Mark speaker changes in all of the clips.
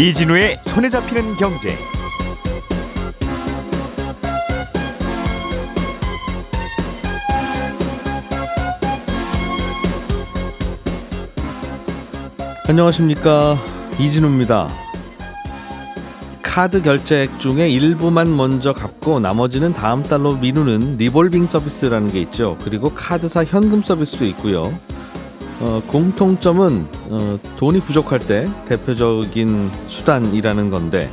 Speaker 1: 이진우의 손에 잡히는 경제.
Speaker 2: 안녕하십니까 이진우입니다. 카드 결제액 중에 일부만 먼저 갚고 나머지는 다음 달로 미루는 리볼빙 서비스라는 게 있죠. 그리고 카드사 현금 서비스도 있고요. 어, 공통점은 어, 돈이 부족할 때 대표적인 수단이라는 건데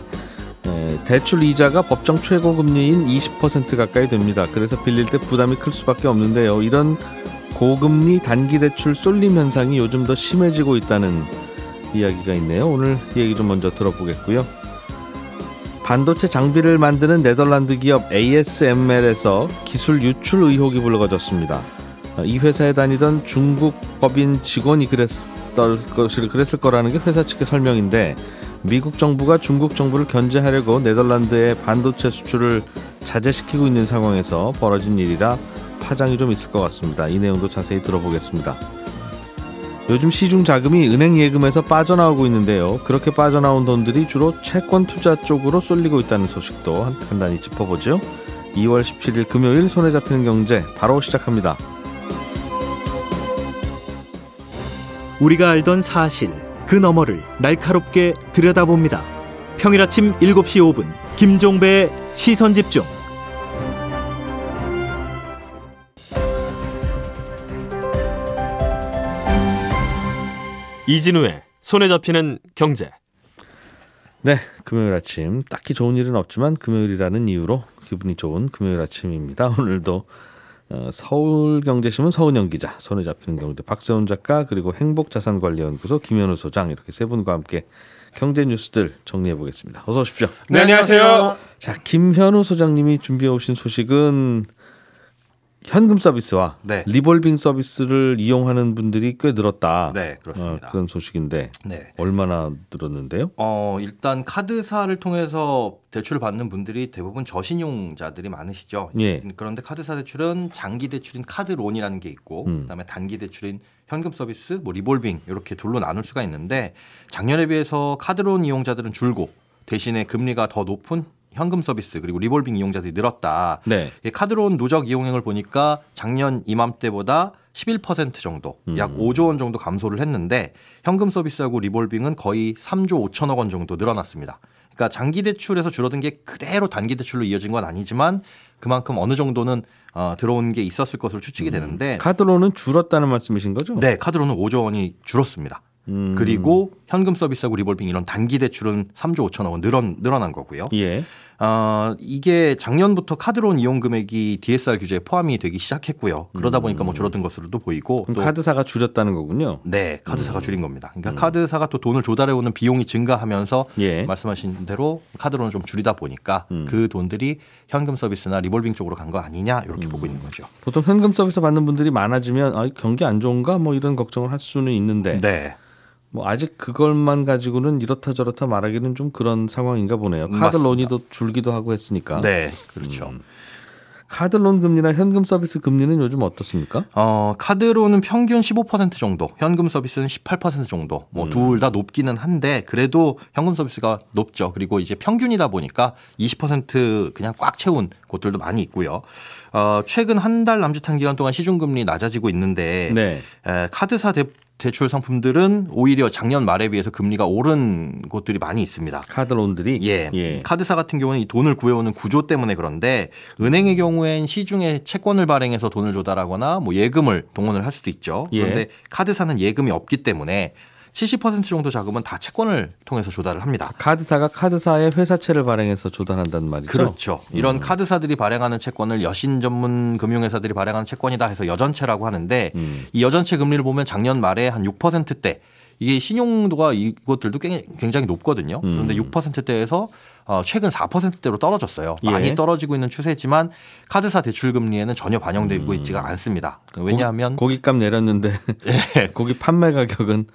Speaker 2: 에, 대출 이자가 법정 최고 금리인 20% 가까이 됩니다. 그래서 빌릴 때 부담이 클 수밖에 없는데요. 이런 고금리 단기 대출 쏠림 현상이 요즘 더 심해지고 있다는 이야기가 있네요. 오늘 얘기 좀 먼저 들어보겠고요. 반도체 장비를 만드는 네덜란드 기업 ASML에서 기술 유출 의혹이 불거졌습니다. 이 회사에 다니던 중국 법인 직원이 그랬 을 것을 그랬을 거라는 게 회사 측의 설명인데 미국 정부가 중국 정부를 견제하려고 네덜란드의 반도체 수출을 자제시키고 있는 상황에서 벌어진 일이라 파장이 좀 있을 것 같습니다. 이 내용도 자세히 들어보겠습니다. 요즘 시중 자금이 은행 예금에서 빠져나오고 있는데요. 그렇게 빠져나온 돈들이 주로 채권 투자 쪽으로 쏠리고 있다는 소식도 간단히 짚어보죠. 2월 17일 금요일 손에 잡히는 경제 바로 시작합니다.
Speaker 3: 우리가 알던 사실 그 너머를 날카롭게 들여다봅니다. 평일 아침 7시 5분 김종배의 시선 집중.
Speaker 4: 이진우의 손에 잡히는 경제.
Speaker 2: 네, 금요일 아침 딱히 좋은 일은 없지만 금요일이라는 이유로 기분이 좋은 금요일 아침입니다. 오늘도 어, 서울경제신문 서은영 기자, 손에 잡히는 경제 박세훈 작가 그리고 행복자산관리연구소 김현우 소장 이렇게 세 분과 함께 경제 뉴스들 정리해 보겠습니다. 어서 오십시오.
Speaker 4: 네, 안녕하세요.
Speaker 2: 자, 김현우 소장님이 준비해 오신 소식은 현금 서비스와
Speaker 5: 네.
Speaker 2: 리볼빙 서비스를 이용하는 분들이 꽤 늘었다.
Speaker 5: 네, 그렇습니다.
Speaker 2: 어, 그런 소식인데
Speaker 5: 네.
Speaker 2: 얼마나 늘었는데요?
Speaker 5: 어, 일단 카드사를 통해서 대출을 받는 분들이 대부분 저신용자들이 많으시죠.
Speaker 2: 예.
Speaker 5: 그런데 카드사 대출은 장기 대출인 카드론이라는 게 있고
Speaker 2: 음.
Speaker 5: 그다음에 단기 대출인 현금 서비스, 뭐 리볼빙 이렇게 둘로 나눌 수가 있는데 작년에 비해서 카드론 이용자들은 줄고 대신에 금리가 더 높은 현금 서비스 그리고 리볼빙 이용자들이 늘었다.
Speaker 2: 네.
Speaker 5: 이 카드론 누적 이용액을 보니까 작년 이맘때보다 11% 정도, 약
Speaker 2: 음.
Speaker 5: 5조 원 정도 감소를 했는데 현금 서비스하고 리볼빙은 거의 3조 5천억 원 정도 늘어났습니다. 그러니까 장기 대출에서 줄어든 게 그대로 단기 대출로 이어진 건 아니지만 그만큼 어느 정도는 어, 들어온 게 있었을 것으로 추측이 되는데
Speaker 2: 카드론은 줄었다는 말씀이신 거죠?
Speaker 5: 네, 카드론은 5조 원이 줄었습니다.
Speaker 2: 음.
Speaker 5: 그리고 현금 서비스하고 리볼빙 이런 단기 대출은 3조 5천억 원 늘어, 늘어난 거고요.
Speaker 2: 예.
Speaker 5: 어, 이게 작년부터 카드론 이용 금액이 DSR 규제에 포함이 되기 시작했고요. 그러다 보니까 뭐 줄어든 것으로도 보이고 또
Speaker 2: 카드사가 줄였다는 거군요.
Speaker 5: 네, 카드사가 줄인 겁니다. 그러니까 카드사가 또 돈을 조달해 오는 비용이 증가하면서
Speaker 2: 예.
Speaker 5: 말씀하신 대로 카드론을 좀 줄이다 보니까
Speaker 2: 음.
Speaker 5: 그 돈들이 현금 서비스나 리볼빙 쪽으로 간 거 아니냐 이렇게 보고 있는 거죠.
Speaker 2: 보통 현금 서비스 받는 분들이 많아지면 아, 경기 안 좋은가 뭐 이런 걱정을 할 수는 있는데
Speaker 5: 네.
Speaker 2: 뭐 아직 그걸만 가지고는 이렇다 저렇다 말하기는 좀 그런 상황인가 보네요. 카드
Speaker 5: 맞습니다.
Speaker 2: 론이 더 줄기도 하고 했으니까.
Speaker 5: 네, 그렇죠.
Speaker 2: 음. 카드론 금리나 현금 서비스 금리는 요즘 어떻습니까?
Speaker 5: 어, 카드로는 평균 15% 정도, 현금 서비스는 18% 정도, 뭐 둘 다 높기는 한데 그래도 현금 서비스가 높죠. 그리고 이제 평균이다 보니까 20% 그냥 꽉 채운 곳들도 많이 있고요. 어, 최근 한 달 남짓한 기간 동안 시중 금리 낮아지고 있는데
Speaker 2: 네.
Speaker 5: 에, 카드사 대, 대출 상품들은 오히려 작년 말에 비해서 금리가 오른 곳들이 많이 있습니다.
Speaker 2: 카드론들이
Speaker 5: 예. 카드사 같은 경우는 이 돈을 구해오는 구조 때문에 그런데 은행의 경우엔 시중에 채권을 발행해서 돈을 조달하거나 뭐 예금을 동원을 할 수도 있죠.
Speaker 2: 예.
Speaker 5: 그런데 카드사는 예금이 없기 때문에 70% 정도 자금은 다 채권을 통해서 조달을 합니다.
Speaker 2: 카드사가 카드사의 회사채를 발행해서 조달한다는 말이죠.
Speaker 5: 그렇죠. 이런
Speaker 2: 음.
Speaker 5: 카드사들이 발행하는 채권을 여신 전문 금융회사들이 발행하는 채권이다 해서 여전채라고 하는데
Speaker 2: 음.
Speaker 5: 이 여전채 금리를 보면 작년 말에 한 6%대 이게 신용도가 이것들도 꽤- 굉장히 높거든요. 그런데
Speaker 2: 음.
Speaker 5: 6%대에서 어, 최근 4%대로 떨어졌어요.
Speaker 2: 예.
Speaker 5: 많이 떨어지고 있는 추세지만 카드사 대출 금리에는 전혀 반영되고 있지가 않습니다. 왜냐하면
Speaker 2: 고기, 값 내렸는데 고기 판매 가격은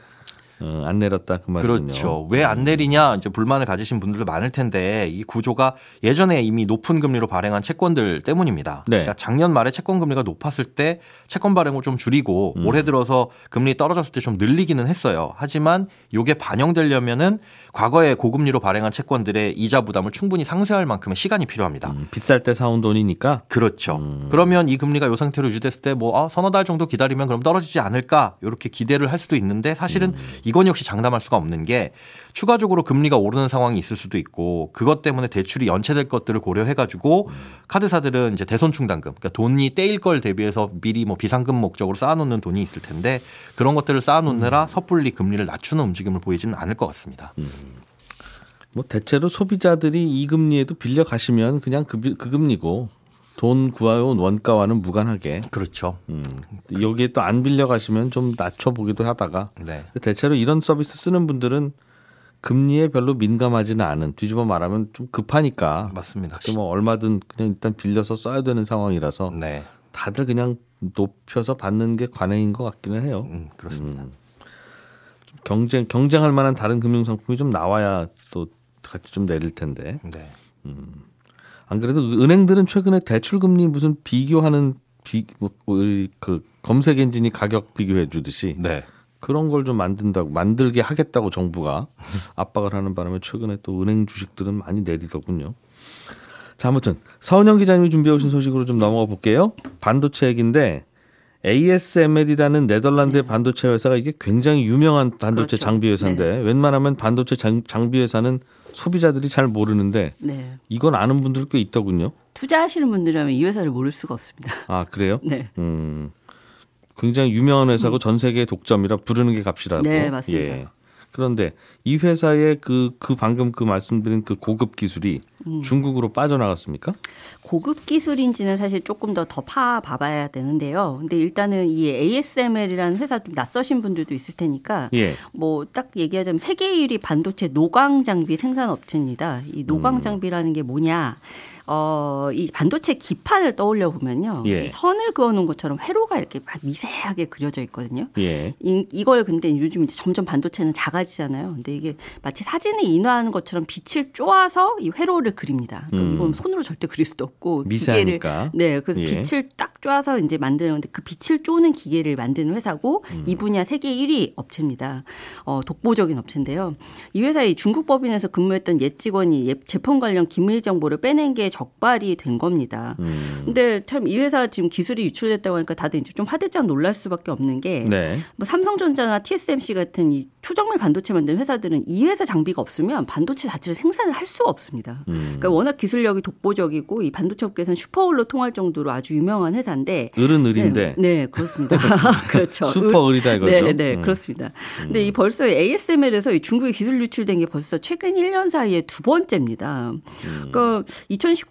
Speaker 2: 어, 안 내렸다 그 말이군요.
Speaker 5: 그렇죠. 왜 안 내리냐 이제 불만을 가지신 분들도 많을 텐데 이 구조가 예전에 이미 높은 금리로 발행한 채권들 때문입니다.
Speaker 2: 네.
Speaker 5: 그러니까 작년 말에 채권 금리가 높았을 때 채권 발행을 좀 줄이고
Speaker 2: 음.
Speaker 5: 올해 들어서 금리 떨어졌을 때 좀 늘리기는 했어요. 하지만 이게 반영되려면은 과거에 고금리로 발행한 채권들의 이자 부담을 충분히 상쇄할 만큼의 시간이 필요합니다.
Speaker 2: 음, 비쌀 때 사온 돈이니까
Speaker 5: 그렇죠.
Speaker 2: 음.
Speaker 5: 그러면 이 금리가 이 상태로 유지됐을 때뭐 아, 서너 달 정도 기다리면 그럼 떨어지지 않을까 이렇게 기대를 할 수도 있는데 사실은
Speaker 2: 음.
Speaker 5: 이건 역시 장담할 수가 없는 게 추가적으로 금리가 오르는 상황이 있을 수도 있고 그것 때문에 대출이 연체될 것들을 고려해 가지고
Speaker 2: 음.
Speaker 5: 카드사들은 이제 대손 충당금 그러니까 돈이 떼일 걸 대비해서 미리 뭐 비상금 목적으로 쌓아놓는 돈이 있을 텐데 그런 것들을
Speaker 2: 음.
Speaker 5: 쌓아놓느라 섣불리 금리를 낮추는 움직임을 보이지는 않을 것 같습니다.
Speaker 2: 뭐 대체로 소비자들이 이 금리에도 빌려 가시면 그냥 그, 비- 그 금리고 돈 구해온 원가와는 무관하게
Speaker 5: 그렇죠.
Speaker 2: 음, 여기에 또 안 빌려 가시면 좀 낮춰 보기도 하다가
Speaker 5: 네.
Speaker 2: 대체로 이런 서비스 쓰는 분들은 금리에 별로 민감하지는 않은 뒤집어 말하면 좀 급하니까
Speaker 5: 맞습니다.
Speaker 2: 그뭐 얼마든 그냥 일단 빌려서 써야 되는 상황이라서
Speaker 5: 네.
Speaker 2: 다들 그냥 높여서 받는 게 관행인 것 같기는 해요.
Speaker 5: 음, 그렇습니다.
Speaker 2: 좀 경쟁 경쟁할 만한 다른 금융 상품이 좀 나와야 또 같이 좀 내릴 텐데
Speaker 5: 네.
Speaker 2: 안 그래도 은행들은 최근에 대출 금리 무슨 비교하는 비, 뭐, 우리 그 검색 엔진이 가격 비교해 주듯이
Speaker 5: 네.
Speaker 2: 그런 걸 좀 만든다고 만들게 하겠다고 정부가 압박을 하는 바람에 최근에 또 은행 주식들은 많이 내리더군요. 자 아무튼 서은영 기자님이 준비해 오신 소식으로 좀 넘어가 볼게요. 반도체 얘기인데 ASML이라는 네덜란드의 반도체 회사가 이게 굉장히 유명한 반도체
Speaker 6: 그렇죠.
Speaker 2: 장비 회사인데 웬만하면 반도체 장, 장비 회사는 소비자들이 잘 모르는데
Speaker 6: 네.
Speaker 2: 이건 아는 분들 꽤 있더군요.
Speaker 6: 투자하시는 분들이라면 이 회사를 모를 수가 없습니다.
Speaker 2: 아 그래요?
Speaker 6: 네.
Speaker 2: 음, 굉장히 유명한 회사고 전 세계 독점이라 부르는 게 값이라고.
Speaker 6: 네, 맞습니다.
Speaker 2: 예. 그런데 이 회사의 그, 그 방금 그 말씀드린 그 고급 기술이
Speaker 6: 음.
Speaker 2: 중국으로 빠져나갔습니까?
Speaker 6: 고급 기술인지는 사실 조금 더 더 파봐야 되는데요. 근데 일단은 이 ASML이라는 회사 좀 낯서신 분들도 있을 테니까
Speaker 2: 예.
Speaker 6: 뭐딱 얘기하자면 세계 1위 반도체 노광 장비 생산 업체입니다. 이
Speaker 2: 음.
Speaker 6: 노광 장비라는 게 뭐냐? 어, 이 반도체 기판을 떠올려 보면요.
Speaker 2: 예.
Speaker 6: 이 선을 그어 놓은 것처럼 회로가 이렇게 막 미세하게 그려져 있거든요.
Speaker 2: 예.
Speaker 6: 이, 이걸 근데 요즘 이제 점점 반도체는 작아지잖아요. 근데 이게 마치 사진을 인화하는 것처럼 빛을 쪼아서 이 회로를 그립니다. 그럼
Speaker 2: 음.
Speaker 6: 이건 손으로 절대 그릴 수도 없고
Speaker 2: 미세하니까.
Speaker 6: 기계를 네, 그래서
Speaker 2: 예.
Speaker 6: 빛을 딱 쪼아서 이제 만드는 건데 그 빛을 쪼는 기계를 만드는 회사고
Speaker 2: 음.
Speaker 6: 이 분야 세계 1위 업체입니다. 어, 독보적인 업체인데요. 이 회사의 중국 법인에서 근무했던 옛 직원이 옛 재판 관련 기밀 정보를 빼낸 게 적발이 된 겁니다.
Speaker 2: 음.
Speaker 6: 근데 참 이 회사 지금 기술이 유출됐다고 하니까 다들 이제 좀 화들짝 놀랄 수밖에 없는 게
Speaker 2: 네.
Speaker 6: 뭐 삼성전자나 TSMC 같은 이 초정밀 반도체 만드는 회사들은 이 회사 장비가 없으면 반도체 자체를 생산을 할 수가 없습니다.
Speaker 2: 음.
Speaker 6: 그러니까 워낙 기술력이 독보적이고 이 반도체 업계에서는 슈퍼을로 통할 정도로 아주 유명한 회사인데
Speaker 2: 을은 을인데
Speaker 6: 네, 네, 그렇습니다. 그렇죠.
Speaker 2: 슈퍼 을이다 이거죠.
Speaker 6: 네, 네,
Speaker 2: 음.
Speaker 6: 그렇습니다. 근데 이 벌써 ASML에서 이 중국에 기술 유출된 게 벌써 최근 1년 사이에 두 번째입니다.
Speaker 2: 음.
Speaker 6: 그러니까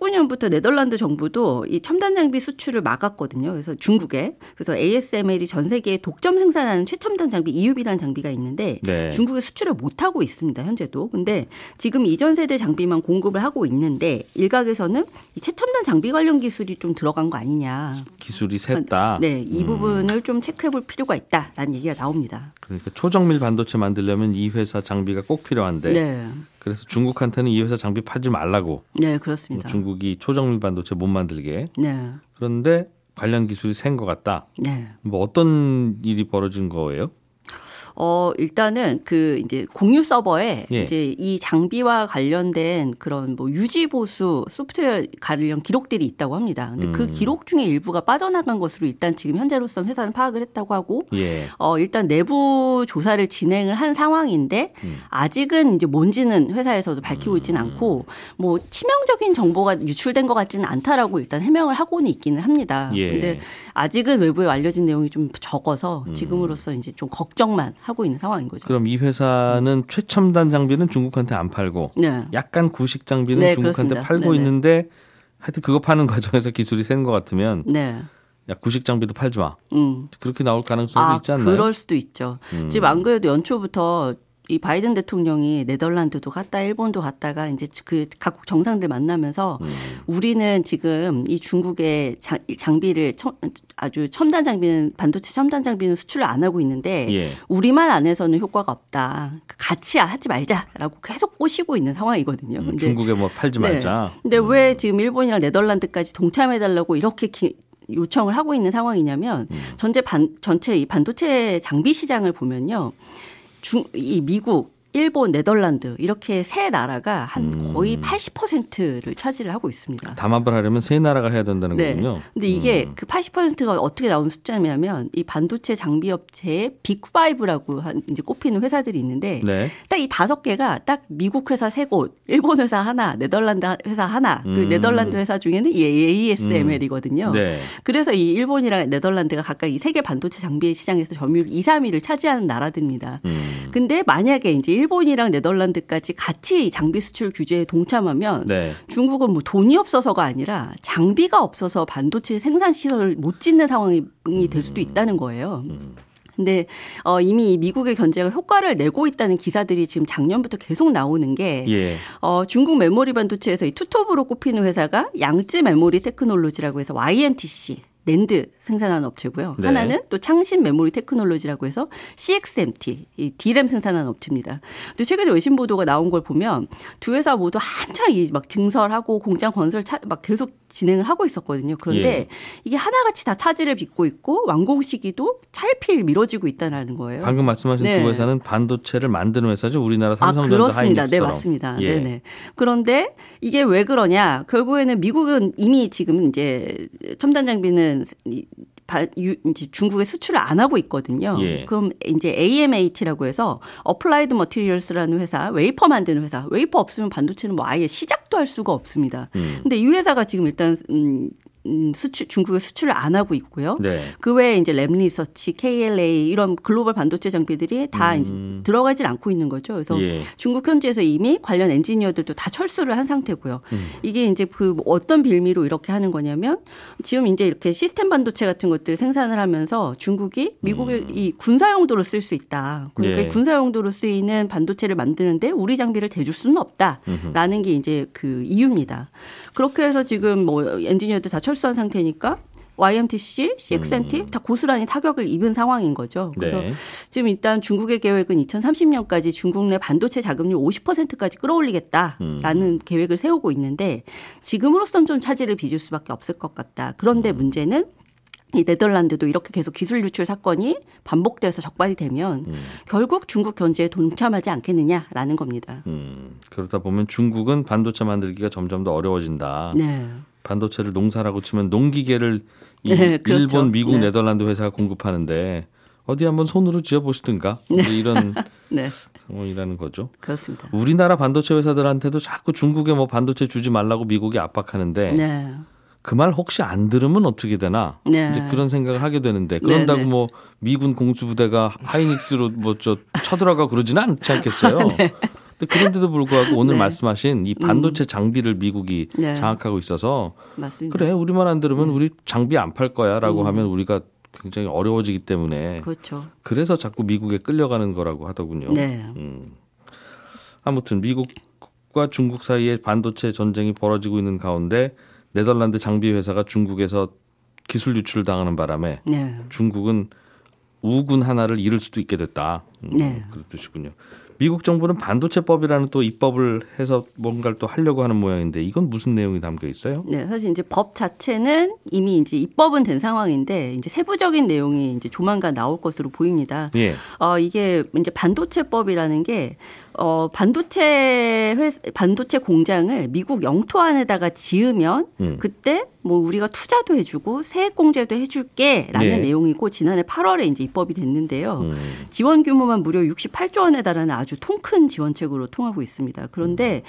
Speaker 6: 2019년부터 네덜란드 정부도 이 첨단 장비 수출을 막았거든요. 그래서 중국에 그래서 ASML이 전 세계에 독점 생산하는 최첨단 장비 EUB라는 장비가 있는데
Speaker 2: 네.
Speaker 6: 중국에 수출을 못 하고 있습니다. 현재도. 근데 지금 이전 세대 장비만 공급을 하고 있는데 일각에서는 이 최첨단 장비 관련 기술이 좀 들어간 거 아니냐.
Speaker 2: 기술이 샜다.
Speaker 6: 네, 이
Speaker 2: 음.
Speaker 6: 부분을 좀 체크해 볼 필요가 있다라는 얘기가 나옵니다.
Speaker 2: 그러니까 초정밀 반도체 만들려면 이 회사 장비가 꼭 필요한데
Speaker 6: 네.
Speaker 2: 그래서 중국한테는 이 회사 장비 팔지 말라고
Speaker 6: 네,
Speaker 2: 뭐
Speaker 6: 그렇습니다.
Speaker 2: 중국이 초정밀 반도체 못 만들게
Speaker 6: 네.
Speaker 2: 그런데 관련 기술이 센 것 같다.
Speaker 6: 네.
Speaker 2: 뭐 어떤 일이 벌어진 거예요?
Speaker 6: 어, 일단은 그 이제 공유 서버에
Speaker 2: 예.
Speaker 6: 이제 이 장비와 관련된 그런 뭐 유지 보수 소프트웨어 관련 기록들이 있다고 합니다. 근데 그
Speaker 2: 음.
Speaker 6: 기록 중에 일부가 빠져나간 것으로 일단 지금 현재로서 회사는 파악을 했다고 하고
Speaker 2: 예.
Speaker 6: 어, 일단 내부 조사를 진행을 한 상황인데
Speaker 2: 음.
Speaker 6: 아직은 이제 뭔지는 회사에서도 밝히고 있지는 않고 뭐 치명적인 정보가 유출된 것 같지는 않다라고 일단 해명을 하고는 있기는 합니다.
Speaker 2: 예.
Speaker 6: 근데 아직은 외부에 알려진 내용이 좀 적어서
Speaker 2: 음.
Speaker 6: 지금으로서 이제 좀 걱정만 하고 있는 상황인 거죠.
Speaker 2: 그럼 이 회사는 최첨단 장비는 중국한테 안 팔고
Speaker 6: 네.
Speaker 2: 약간 구식 장비는
Speaker 6: 네,
Speaker 2: 중국한테
Speaker 6: 그렇습니다.
Speaker 2: 팔고
Speaker 6: 네네.
Speaker 2: 있는데 하여튼 그거 파는 과정에서 기술이 센것 같으면
Speaker 6: 네.
Speaker 2: 야 구식 장비도 팔지 마.
Speaker 6: 음.
Speaker 2: 그렇게 나올 가능성도
Speaker 6: 아,
Speaker 2: 있지 않나요?
Speaker 6: 그럴 수도 있죠.
Speaker 2: 음.
Speaker 6: 지금 안 그래도 연초부터 이 바이든 대통령이 네덜란드도 갔다 일본도 갔다가 이제 그 각국 정상들 만나면서
Speaker 2: 음.
Speaker 6: 우리는 지금 이 중국의 장, 장비를 첨, 아주 첨단 장비는 반도체 첨단 장비는 수출을 안 하고 있는데
Speaker 2: 예.
Speaker 6: 우리만 안에서는 효과가 없다. 같이 하지 말자라고 계속 꼬시고 있는 상황이거든요.
Speaker 2: 음, 중국에 뭐 팔지
Speaker 6: 네.
Speaker 2: 말자.
Speaker 6: 근데 왜 지금 일본이랑 네덜란드까지 동참해 달라고 이렇게 기, 요청을 하고 있는 상황이냐면
Speaker 2: 음.
Speaker 6: 전체 반 전체 이 반도체 장비 시장을 보면요, 중 이 미국, 일본, 네덜란드 이렇게 세 나라가 한
Speaker 2: 음.
Speaker 6: 거의 80%를 차지를 하고 있습니다.
Speaker 2: 담합을 하려면 세 나라가 해야 된다는
Speaker 6: 네.
Speaker 2: 거군요.
Speaker 6: 근데 이게
Speaker 2: 음.
Speaker 6: 그 80%가 어떻게 나온 숫자냐면 이 반도체 장비 업체의 빅5라고 한 이제 꼽히는 회사들이 있는데
Speaker 2: 네.
Speaker 6: 딱이 다섯 개가 딱 미국 회사 세 곳, 일본 회사 하나, 네덜란드 회사 하나, 그
Speaker 2: 음.
Speaker 6: 네덜란드 회사 중에는 이 ASML이거든요.
Speaker 2: 네.
Speaker 6: 그래서 이 일본이랑 네덜란드가 각각 이 세계 반도체 장비 시장에서 점유율 2, 3위를 차지하는 나라들입니다.
Speaker 2: 음.
Speaker 6: 근데 만약에 이제 일본이랑 네덜란드까지 같이 이 장비 수출 규제에 동참하면
Speaker 2: 네.
Speaker 6: 중국은 뭐 돈이 없어서가 아니라 장비가 없어서 반도체 생산 시설을 못 짓는 상황이 될 수도 있다는 거예요. 근데 어 이미 이 미국의 견제가 효과를 내고 있다는 기사들이 지금 작년부터 계속 나오는 게
Speaker 2: 예.
Speaker 6: 어, 중국 메모리 반도체에서 이 투톱으로 꼽히는 회사가 양쯔 메모리 테크놀로지라고 해서 YMTC 낸드 생산하는 업체고요.
Speaker 2: 네.
Speaker 6: 하나는 또 창신 메모리 테크놀로지라고 해서 CXMT 이 D램 생산하는 업체입니다. 근데 최근에 외신 보도가 나온 걸 보면 두 회사 모두 한창 이 막 증설하고 공장 건설 차, 막 계속 진행을 하고 있었거든요. 그런데
Speaker 2: 예.
Speaker 6: 이게 하나같이 다 차질을 빚고 있고 완공 시기도 차일피일 미뤄지고 있다는 거예요.
Speaker 2: 방금 말씀하신
Speaker 6: 네.
Speaker 2: 두 회사는 반도체를 만드는 회사죠. 우리나라
Speaker 6: 아,
Speaker 2: 삼성전자
Speaker 6: 그렇습니다. 네,
Speaker 2: 하이닉스처럼.
Speaker 6: 맞습니다.
Speaker 2: 예.
Speaker 6: 네네. 그런데 이게 왜 그러냐? 결국에는 미국은 이미 지금 이제 첨단 장비는 이 바- 유- 이제 중국에 수출을 안 하고 있거든요.
Speaker 2: 예.
Speaker 6: 그럼 이제 AMAT라고 해서 어플라이드 머티리얼스라는 회사, 웨이퍼 만드는 회사. 웨이퍼 없으면 반도체는 뭐 아예 시작도 할 수가 없습니다.
Speaker 2: 음.
Speaker 6: 근데 이 회사가 지금 일단 음, 음, 수출 중국에 수출을 안 하고 있고요.
Speaker 2: 네.
Speaker 6: 그 외에 이제 램리서치, KLA 이런 글로벌 반도체 장비들이 다 이제 들어가질 않고 있는 거죠. 그래서
Speaker 2: 음. 예.
Speaker 6: 중국 현지에서 이미 관련 엔지니어들도 다 철수를 한 상태고요.
Speaker 2: 음.
Speaker 6: 이게 이제 그 어떤 빌미로 이렇게 하는 거냐면 지금 이제 이렇게 시스템 반도체 같은 것들 생산을 하면서 중국이 미국의 이 군사 용도로 쓸 수 있다. 그러니까
Speaker 2: 음. 예.
Speaker 6: 이 군사 용도로 쓰이는 반도체를 만드는데 우리 장비를 대줄 수는 없다라는 게 이제 그 이유입니다. 그렇게 해서 지금 뭐 엔지니어들 다 철 수한 상태니까 YMTC, CXMT 다 고스란히 타격을 입은 상황인 거죠. 그래서
Speaker 2: 네.
Speaker 6: 지금 일단 중국의 계획은 2030년까지 중국 내 반도체 자금률 50%까지 끌어올리겠다라는 계획을 세우고 있는데 지금으로선 좀 차질을 빚을 수밖에 없을 것 같다. 그런데 문제는 이 네덜란드도 이렇게 계속 기술 유출 사건이 반복돼서 적발이 되면 결국 중국 견제에 동참하지 않겠느냐라는 겁니다.
Speaker 2: 음, 그러다 보면 중국은 반도체 만들기가 점점 더 어려워진다.
Speaker 6: 네.
Speaker 2: 반도체를 농사라고 치면 농기계를 이
Speaker 6: 네, 그렇죠.
Speaker 2: 일본, 미국,
Speaker 6: 네.
Speaker 2: 네덜란드 회사가 공급하는데 어디 한번 손으로 지어 보시든가 이제 이런
Speaker 6: 네.
Speaker 2: 상황이라는 거죠.
Speaker 6: 그렇습니다.
Speaker 2: 우리나라 반도체 회사들한테도 자꾸 중국에 뭐 반도체 주지 말라고 미국이 압박하는데
Speaker 6: 네.
Speaker 2: 그말 혹시 안 들으면 어떻게 되나
Speaker 6: 네.
Speaker 2: 이제 그런 생각을 하게 되는데 그런다고
Speaker 6: 네, 네.
Speaker 2: 뭐 미군 공수부대가 하이닉스로 뭐 저 쳐들어가 그러지는 않지 않겠어요. 그런데도 불구하고 오늘
Speaker 6: 네.
Speaker 2: 말씀하신 이 반도체 장비를 미국이
Speaker 6: 네.
Speaker 2: 장악하고 있어서
Speaker 6: 맞습니다.
Speaker 2: 그래 우리 말안 들으면
Speaker 6: 네.
Speaker 2: 우리 장비 안 팔 거야라고
Speaker 6: 음.
Speaker 2: 하면 우리가 굉장히 어려워지기 때문에
Speaker 6: 그렇죠.
Speaker 2: 그래서 자꾸 미국에 끌려가는 거라고 하더군요.
Speaker 6: 네.
Speaker 2: 음. 아무튼 미국과 중국 사이에 반도체 전쟁이 벌어지고 있는 가운데 네덜란드 장비 회사가 중국에서 기술 유출을 당하는 바람에
Speaker 6: 네.
Speaker 2: 중국은 우군 하나를 잃을 수도 있게 됐다. 음,
Speaker 6: 네.
Speaker 2: 그런 뜻이군요. 미국 정부는 반도체법이라는 또 입법을 해서 뭔가를 또 하려고 하는 모양인데 이건 무슨 내용이 담겨 있어요?
Speaker 6: 네, 사실 이제 법 자체는 이미 이제 입법은 된 상황인데 이제 세부적인 내용이 이제 조만간 나올 것으로 보입니다.
Speaker 2: 예.
Speaker 6: 어, 이게 이제 반도체법이라는 게 어, 반도체 회 반도체 공장을 미국 영토 안에다가 지으면
Speaker 2: 음.
Speaker 6: 그때 뭐 우리가 투자도 해주고 세액 공제도 해줄게라는
Speaker 2: 네.
Speaker 6: 내용이고 지난해 8월에 이제 입법이 됐는데요.
Speaker 2: 음.
Speaker 6: 지원 규모만 무려 68조 원에 달하는 아주 통 큰 지원책으로 통하고 있습니다. 그런데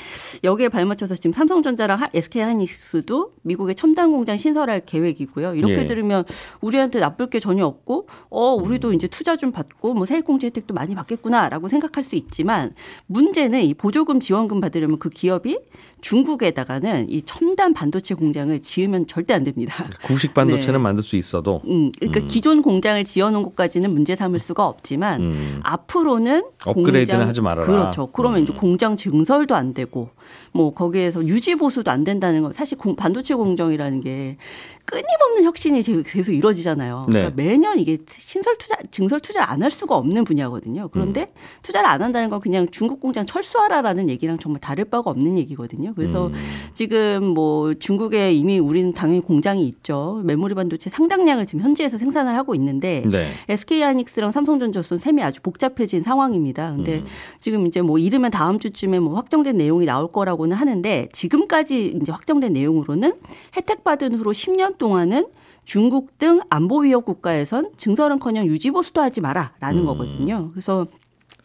Speaker 6: 여기에 발맞춰서 지금 삼성전자랑 하- SK 하이닉스도 미국의 첨단 공장 신설할 계획이고요. 이렇게
Speaker 2: 예.
Speaker 6: 들으면 우리한테 나쁠 게 전혀 없고 어 우리도 이제 투자 좀 받고 뭐 세액 공제 혜택도 많이 받겠구나라고 생각할 수 있지만 문제는 이 보조금 지원금 받으려면 그 기업이 중국에다가는 이 첨단 반도체 공장을 지으면 절대 안 됩니다.
Speaker 2: 구식 반도체는
Speaker 6: 네.
Speaker 2: 만들 수 있어도
Speaker 6: 음, 그러니까
Speaker 2: 음.
Speaker 6: 기존 공장을 지어놓은 것까지는 문제 삼을 수가 없지만
Speaker 2: 음.
Speaker 6: 앞으로는
Speaker 2: 업그레이드는 하지 말아라.
Speaker 6: 그렇죠. 그러면
Speaker 2: 음.
Speaker 6: 이제 공장 증설도 안 되고 뭐 거기에서 유지 보수도 안 된다는 건 사실 공- 반도체 공정이라는 게 끊임없는 혁신이 제- 계속 이루어지잖아요.
Speaker 2: 네.
Speaker 6: 그러니까 매년 이게 신설 투자, 증설 투자를 안 할 수가 없는 분야거든요. 그런데
Speaker 2: 음.
Speaker 6: 투자를 안 한다는 건 그냥 중국 공장 철수하라라는 얘기랑 정말 다를 바가 없는 얘기거든요. 그래서
Speaker 2: 음.
Speaker 6: 지금 뭐 중국에 이미 우리는 당연히 공장이 있죠. 메모리 반도체 상당량을 지금 현지에서 생산을 하고 있는데
Speaker 2: 네.
Speaker 6: SK 하이닉스랑 삼성전자선 셈이 아주 복잡해진 상황입니다. 근데
Speaker 2: 음.
Speaker 6: 지금 이제 뭐 이르면 다음 주쯤에 뭐 확정된 내용이 나올 거라고는 하는데 지금까지 이제 확정된 내용으로는 혜택 받은 후로 10년 동안은 중국 등 안보 위협 국가에선 증설은커녕 유지 보수도 하지 마라라는
Speaker 2: 음.
Speaker 6: 거거든요. 그래서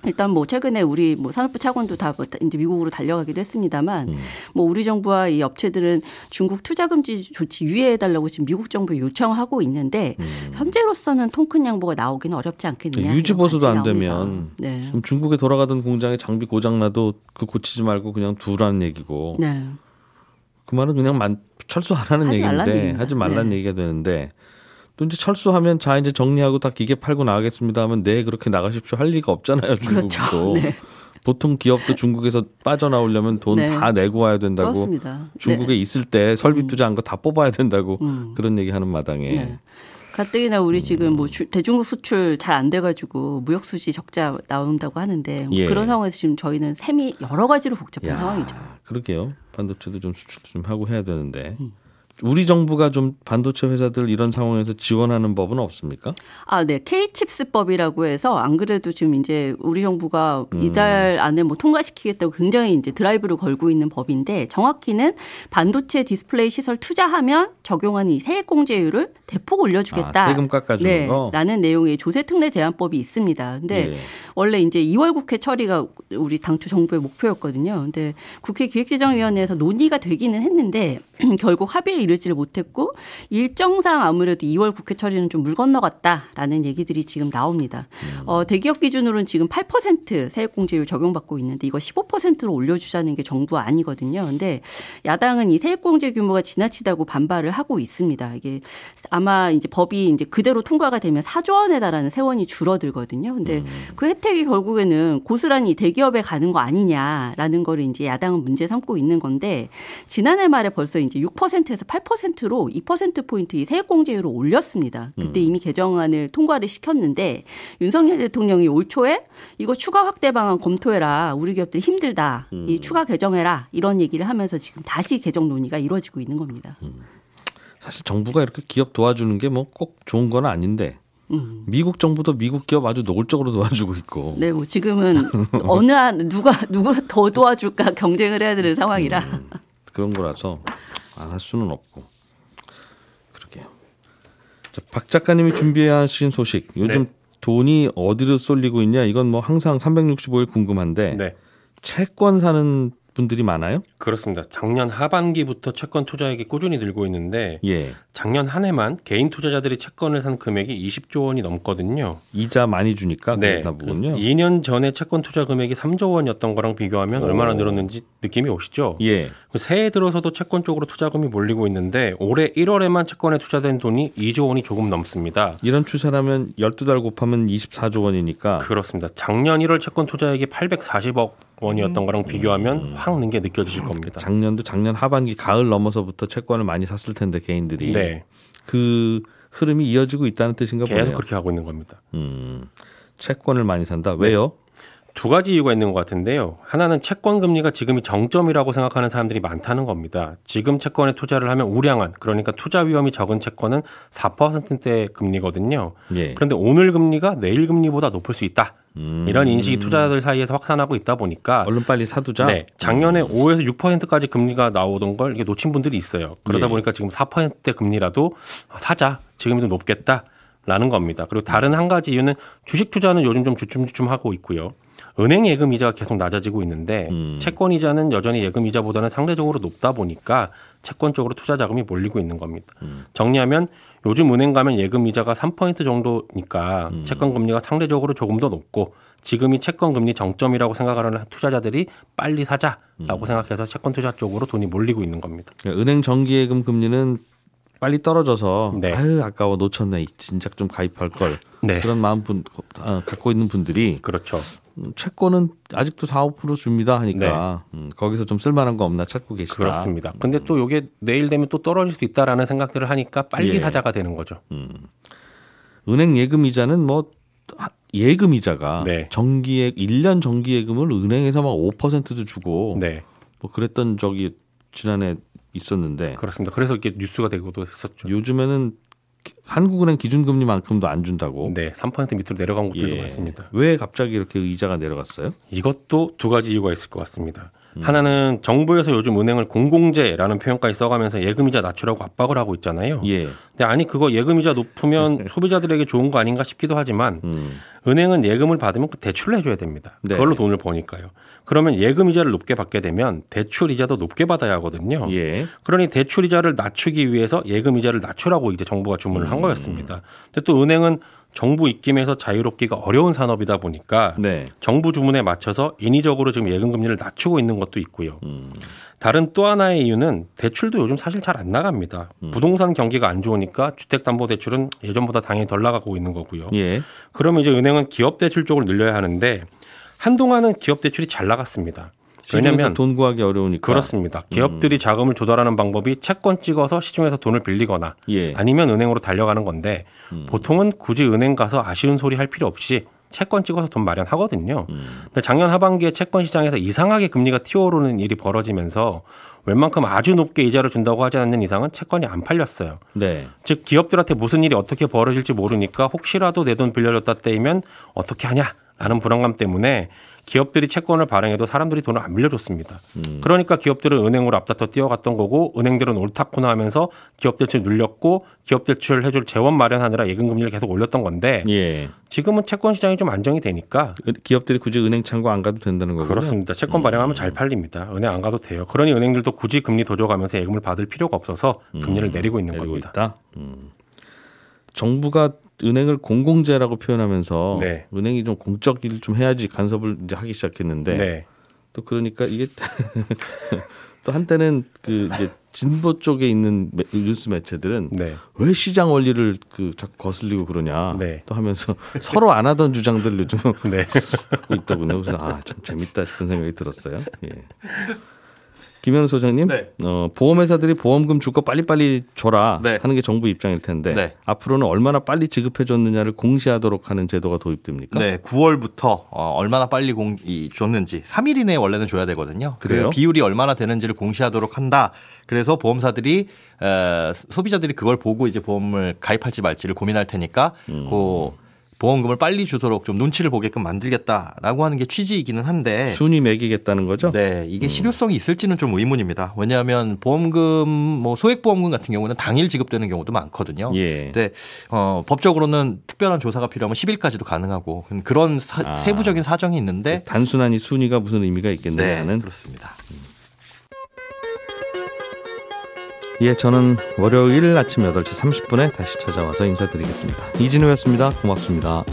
Speaker 6: 일단 뭐 최근에 우리 뭐 산업부 차관도 다뭐 이제 미국으로 달려가기도 했습니다만
Speaker 2: 음.
Speaker 6: 뭐 우리 정부와 이 업체들은 중국 투자 금지 조치 유예해 달라고 지금 미국 정부에 요청하고 있는데 현재로서는 통큰 양보가 나오기는 어렵지 않겠느냐.
Speaker 2: 음. 유지 보수도 안 되면.
Speaker 6: 네.
Speaker 2: 지금 중국에 돌아가던 공장에 장비 고장 나도 그 고치지 말고 그냥 두라는 얘기고
Speaker 6: 네.
Speaker 2: 그 말은 그냥 만, 철수하라는
Speaker 6: 하지 말라는
Speaker 2: 얘기인데. 하지 말라는
Speaker 6: 네.
Speaker 2: 얘기가 되는데 또 이제 철수하면 자 이제 정리하고 다 기계 팔고 나가겠습니다 하면 네 그렇게 나가십시오 할 리가 없잖아요 중국도
Speaker 6: 그렇죠. 네.
Speaker 2: 보통 기업도 중국에서 빠져나오려면 돈
Speaker 6: 네.
Speaker 2: 다 내고 와야 된다고
Speaker 6: 그렇습니다.
Speaker 2: 중국에 있을 때 설비 투자한 거 다 뽑아야 된다고
Speaker 6: 음.
Speaker 2: 그런 얘기 하는 마당에
Speaker 6: 네. 가뜩이나 우리 지금 뭐 주- 대중국 수출 잘 안 돼가지고 무역 수지 적자 나온다고 하는데 뭐
Speaker 2: 예.
Speaker 6: 그런 상황에서 지금 저희는 셈이 여러 가지로 복잡한
Speaker 2: 야,
Speaker 6: 상황이죠.
Speaker 2: 그러게요. 반도체도 좀 수출 좀 하고 해야 되는데.
Speaker 6: 음.
Speaker 2: 우리 정부가 좀 반도체 회사들 이런 상황에서 지원하는 법은 없습니까?
Speaker 6: 아, 네. K칩스법이라고 해서 안 그래도 지금 이제 우리 정부가
Speaker 2: 음.
Speaker 6: 이달 안에 뭐 통과시키겠다고 굉장히 이제 드라이브를 걸고 있는 법인데 정확히는 반도체 디스플레이 시설 투자하면 적용하는 이 세액 공제율을 대폭 올려주겠다.
Speaker 2: 아, 세금 깎아주는
Speaker 6: 네,
Speaker 2: 거?
Speaker 6: 라는 내용의 조세 특례 제한법이 있습니다. 근데
Speaker 2: 예.
Speaker 6: 원래 이제 2월 국회 처리가 우리 당초 정부의 목표였거든요. 근데 국회 기획재정위원회에서 논의가 되기는 했는데 결국 합의에 이르지를 못했고 일정상 아무래도 2월 국회 처리는 좀 물 건너갔다라는 얘기들이 지금 나옵니다. 어, 대기업 기준으로는 지금 8% 세액공제율 적용받고 있는데 이거 15%로 올려주자는 게 정부 아니거든요. 근데 야당은 이 세액공제 규모가 지나치다고 반발을 하고 있습니다. 이게 아마 이제 법이 이제 그대로 통과가 되면 4조 원에 달하는 세원이 줄어들거든요. 근데 그 혜택이 결국에는 고스란히 대기업에 가는 거 아니냐라는 거를 이제 야당은 문제 삼고 있는 건데 지난해 말에 벌써 이제 6%에서 8%로 2%포인트 이 세액공제율을 올렸습니다. 그때 이미 개정안을 통과를 시켰는데 윤석열 대통령이 올 초에 이거 추가 확대 방안 검토해라. 우리 기업들 힘들다. 이 추가 개정해라. 이런 얘기를 하면서 지금 다시 개정 논의가 이루어지고 있는 겁니다.
Speaker 2: 사실 정부가 이렇게 기업 도와주는 게 뭐 꼭 좋은 건 아닌데
Speaker 6: 음.
Speaker 2: 미국 정부도 미국 기업 아주 노골적으로 도와주고 있고
Speaker 6: 네, 뭐 지금은 어느 한 누가 누가 더 도와줄까 경쟁을 해야 되는 상황이라.
Speaker 2: 그런 거라서 안 할 수는 없고 그러게요. 자, 박 작가님이 준비하신 소식 요즘
Speaker 4: 네.
Speaker 2: 돈이 어디로 쏠리고 있냐 이건 뭐 항상 365일 궁금한데
Speaker 4: 네.
Speaker 2: 채권 사는 분들이 많아요?
Speaker 4: 그렇습니다. 작년 하반기부터 채권 투자액이 꾸준히 늘고 있는데
Speaker 2: 예.
Speaker 4: 작년 한 해만 개인 투자자들이 채권을 산 금액이 20조 원이 넘거든요.
Speaker 2: 이자 많이 주니까
Speaker 4: 네.
Speaker 2: 그러나 보군요.
Speaker 4: 2년 전에 채권 투자 금액이 3조 원이었던 거랑 비교하면 얼마나 늘었는지 느낌이 오시죠?
Speaker 2: 예.
Speaker 4: 그 새해 들어서도 채권 쪽으로 투자금이 몰리고 있는데 올해 1월에만 채권에 투자된 돈이 2조 원이 조금 넘습니다.
Speaker 2: 이런 추세라면 12달 곱하면 24조 원이니까
Speaker 4: 그렇습니다. 작년 1월 채권 투자액이 840억 원이었던 거랑 비교하면 확 는 게 느껴지실 겁니다.
Speaker 2: 작년도 작년 하반기 가을 넘어서부터 채권을 많이 샀을 텐데 개인들이
Speaker 4: 네.
Speaker 2: 그 흐름이 이어지고 있다는 뜻인가
Speaker 4: 계속
Speaker 2: 보네요.
Speaker 4: 그렇게 하고 있는 겁니다.
Speaker 2: 음, 채권을 많이 산다. 왜요?
Speaker 4: 두 가지 이유가 있는 것 같은데요. 하나는 채권 금리가 지금이 정점이라고 생각하는 사람들이 많다는 겁니다. 지금 채권에 투자를 하면 우량한 그러니까 투자 위험이 적은 채권은 4%대 금리거든요.
Speaker 2: 예.
Speaker 4: 그런데 오늘 금리가 내일 금리보다 높을 수 있다.
Speaker 2: 음.
Speaker 4: 이런 인식이 투자자들 사이에서 확산하고 있다 보니까
Speaker 2: 얼른 빨리 사두자.
Speaker 4: 네, 작년에 5에서 6%까지 금리가 나오던 걸 이게 놓친 분들이 있어요. 그러다
Speaker 2: 예.
Speaker 4: 보니까 지금 4%대 금리라도 사자. 지금이 더 높겠다 라는 겁니다. 그리고 다른 한 가지 이유는 주식 투자는 요즘 좀 주춤주춤 하고 있고요. 은행 예금 이자가 계속 낮아지고 있는데
Speaker 2: 음.
Speaker 4: 채권 이자는 여전히 예금 이자보다는 상대적으로 높다 보니까 채권 쪽으로 투자 자금이 몰리고 있는 겁니다.
Speaker 2: 음.
Speaker 4: 정리하면 요즘 은행 가면 예금 이자가 3% 정도니까
Speaker 2: 음.
Speaker 4: 채권 금리가 상대적으로 조금 더 높고 지금이 채권 금리 정점이라고 생각하는 투자자들이 빨리 사자라고
Speaker 2: 음.
Speaker 4: 생각해서 채권 투자 쪽으로 돈이 몰리고 있는 겁니다.
Speaker 2: 그러니까 은행 정기예금 금리는 빨리 떨어져서
Speaker 4: 네.
Speaker 2: 아유 아까워 놓쳤네 진작 좀 가입할 걸
Speaker 4: 네.
Speaker 2: 그런 마음 분, 어, 갖고 있는 분들이
Speaker 4: 그렇죠.
Speaker 2: 음, 채권은 아직도 4, 5% 줍니다 하니까 음, 거기서 좀 쓸만한 거 없나 찾고 계시다.
Speaker 4: 네. 그렇습니다. 근데 또 이게 내일 되면 또 떨어질 수도 있다라는 생각들을 하니까 빨리
Speaker 2: 예.
Speaker 4: 사자가 되는 거죠.
Speaker 2: 은행 예금 이자는 뭐 하- 예금 이자가
Speaker 4: 네.
Speaker 2: 정기예 1년 정기 예금을 은행에서 막 5%도 주고
Speaker 4: 네.
Speaker 2: 뭐 그랬던 적이 지난해 있었는데
Speaker 4: 그렇습니다. 그래서 이게 뉴스가 되고도 했었죠.
Speaker 2: 요즘에는 기- 한국은행 기준금리만큼도 안 준다고.
Speaker 4: 네, 3% 밑으로 내려간 곳들도
Speaker 2: 예.
Speaker 4: 많습니다.
Speaker 2: 왜 갑자기 이렇게 이자가 내려갔어요?
Speaker 4: 이것도 두 가지 이유가 있을 것 같습니다.
Speaker 2: 음.
Speaker 4: 하나는 정부에서 요즘 은행을 공공재라는 표현까지 써가면서 예금이자 낮추라고 압박을 하고 있잖아요.
Speaker 2: 예.
Speaker 4: 근데 아니 그거 예금이자 높으면 소비자들에게 좋은 거 아닌가 싶기도 하지만
Speaker 2: 음.
Speaker 4: 은행은 예금을 받으면 그 대출을 해줘야 됩니다.
Speaker 2: 네.
Speaker 4: 그걸로 돈을 버니까요. 그러면 예금 이자를 높게 받게 되면 대출 이자도 높게 받아야 하거든요.
Speaker 2: 예.
Speaker 4: 그러니 대출 이자를 낮추기 위해서 예금 이자를 낮추라고 이제 정부가 주문을
Speaker 2: 음.
Speaker 4: 한 거였습니다. 근데 또 은행은 정부 입김에서 자유롭기가 어려운 산업이다 보니까
Speaker 2: 네.
Speaker 4: 정부 주문에 맞춰서 인위적으로 지금 예금 금리를 낮추고 있는 것도 있고요.
Speaker 2: 음.
Speaker 4: 다른 또 하나의 이유는 대출도 요즘 사실 잘 안 나갑니다.
Speaker 2: 음.
Speaker 4: 부동산 경기가 안 좋으니까 주택담보대출은 예전보다 당연히 덜 나가고 있는 거고요.
Speaker 2: 예.
Speaker 4: 그러면 이제 은행은 기업 대출 쪽을 늘려야 하는데 한동안은 기업 대출이 잘 나갔습니다. 왜냐하면
Speaker 2: 돈 구하기 어려우니까.
Speaker 4: 그렇습니다. 기업들이 자금을 조달하는 방법이 채권 찍어서 시중에서 돈을 빌리거나
Speaker 2: 예.
Speaker 4: 아니면 은행으로 달려가는 건데
Speaker 2: 음.
Speaker 4: 보통은 굳이 은행 가서 아쉬운 소리 할 필요 없이 채권 찍어서 돈 마련하거든요.
Speaker 2: 음.
Speaker 4: 근데 작년 하반기에 채권 시장에서 이상하게 금리가 튀어오르는 일이 벌어지면서 웬만큼 아주 높게 이자를 준다고 하지 않는 이상은 채권이 안 팔렸어요.
Speaker 2: 네.
Speaker 4: 즉 기업들한테 무슨 일이 어떻게 벌어질지 모르니까 혹시라도 내 돈 빌려줬다 떼이면 어떻게 하냐 라는 불안감 때문에 기업들이 채권을 발행해도 사람들이 돈을 안 빌려줬습니다.
Speaker 2: 음.
Speaker 4: 그러니까 기업들은 은행으로 앞다퉈 뛰어갔던 거고 은행들은 옳다구나 하면서 기업 대출 눌렸고 기업 대출 해줄 재원 마련하느라 예금 금리를 계속 올렸던 건데
Speaker 2: 예.
Speaker 4: 지금은 채권 시장이 좀 안정이 되니까
Speaker 2: 기업들이 굳이 은행 창구 안 가도 된다는 거군요.
Speaker 4: 그렇습니다. 채권 발행하면 잘 팔립니다. 은행 안 가도 돼요. 그러니 은행들도 굳이 금리 도져가면서 예금을 받을 필요가 없어서 금리를 내리고 있는
Speaker 2: 음. 내리고 겁니다. 음. 정부가 은행을 공공재라고 표현하면서
Speaker 4: 네.
Speaker 2: 은행이 좀 공적 일을 좀 해야지 간섭을 이제 하기 시작했는데
Speaker 4: 네.
Speaker 2: 또 그러니까 이게 또 한때는 그 이제 진보 쪽에 있는 매- 뉴스 매체들은
Speaker 4: 네.
Speaker 2: 왜 시장 원리를 그 자꾸 거슬리고 그러냐
Speaker 4: 네.
Speaker 2: 또 하면서 서로 안 하던 주장들을 요즘
Speaker 4: 네.
Speaker 2: 하고 있더군요. 그래서 아 참 재밌다 싶은 생각이 들었어요. 예. 김현우 소장님,
Speaker 5: 네.
Speaker 2: 어, 보험회사들이 보험금 줄 거 빨리빨리 줘라
Speaker 5: 네.
Speaker 2: 하는 게 정부 입장일 텐데
Speaker 5: 네.
Speaker 2: 앞으로는 얼마나 빨리 지급해 줬느냐를 공시하도록 하는 제도가 도입됩니까?
Speaker 5: 네, 9월부터 어, 얼마나 빨리 공, 이, 줬는지 3일 이내에 원래는 줘야 되거든요.
Speaker 2: 그래요?
Speaker 5: 그 비율이 얼마나 되는지를 공시하도록 한다. 그래서 보험사들이 에, 소비자들이 그걸 보고 이제 보험을 가입할지 말지를 고민할 테니까
Speaker 2: 음.
Speaker 5: 그 보험금을 빨리 주도록 좀 눈치를 보게끔 만들겠다라고 하는 게 취지이기는 한데
Speaker 2: 순위 매기겠다는 거죠?
Speaker 5: 네, 이게 실효성이 있을지는 좀 의문입니다. 왜냐하면 보험금, 뭐 소액 보험금 같은 경우는 당일 지급되는 경우도 많거든요.
Speaker 2: 예.
Speaker 5: 근데 어, 법적으로는 특별한 조사가 필요하면 10일까지도 가능하고 그런 사-
Speaker 2: 아.
Speaker 5: 세부적인 사정이 있는데
Speaker 2: 단순한 이 순위가 무슨 의미가
Speaker 5: 네,
Speaker 2: 있겠느냐는
Speaker 5: 그렇습니다.
Speaker 2: 예, 저는 월요일 아침 8시 30분에 다시 찾아와서 인사드리겠습니다. 이진우였습니다. 고맙습니다.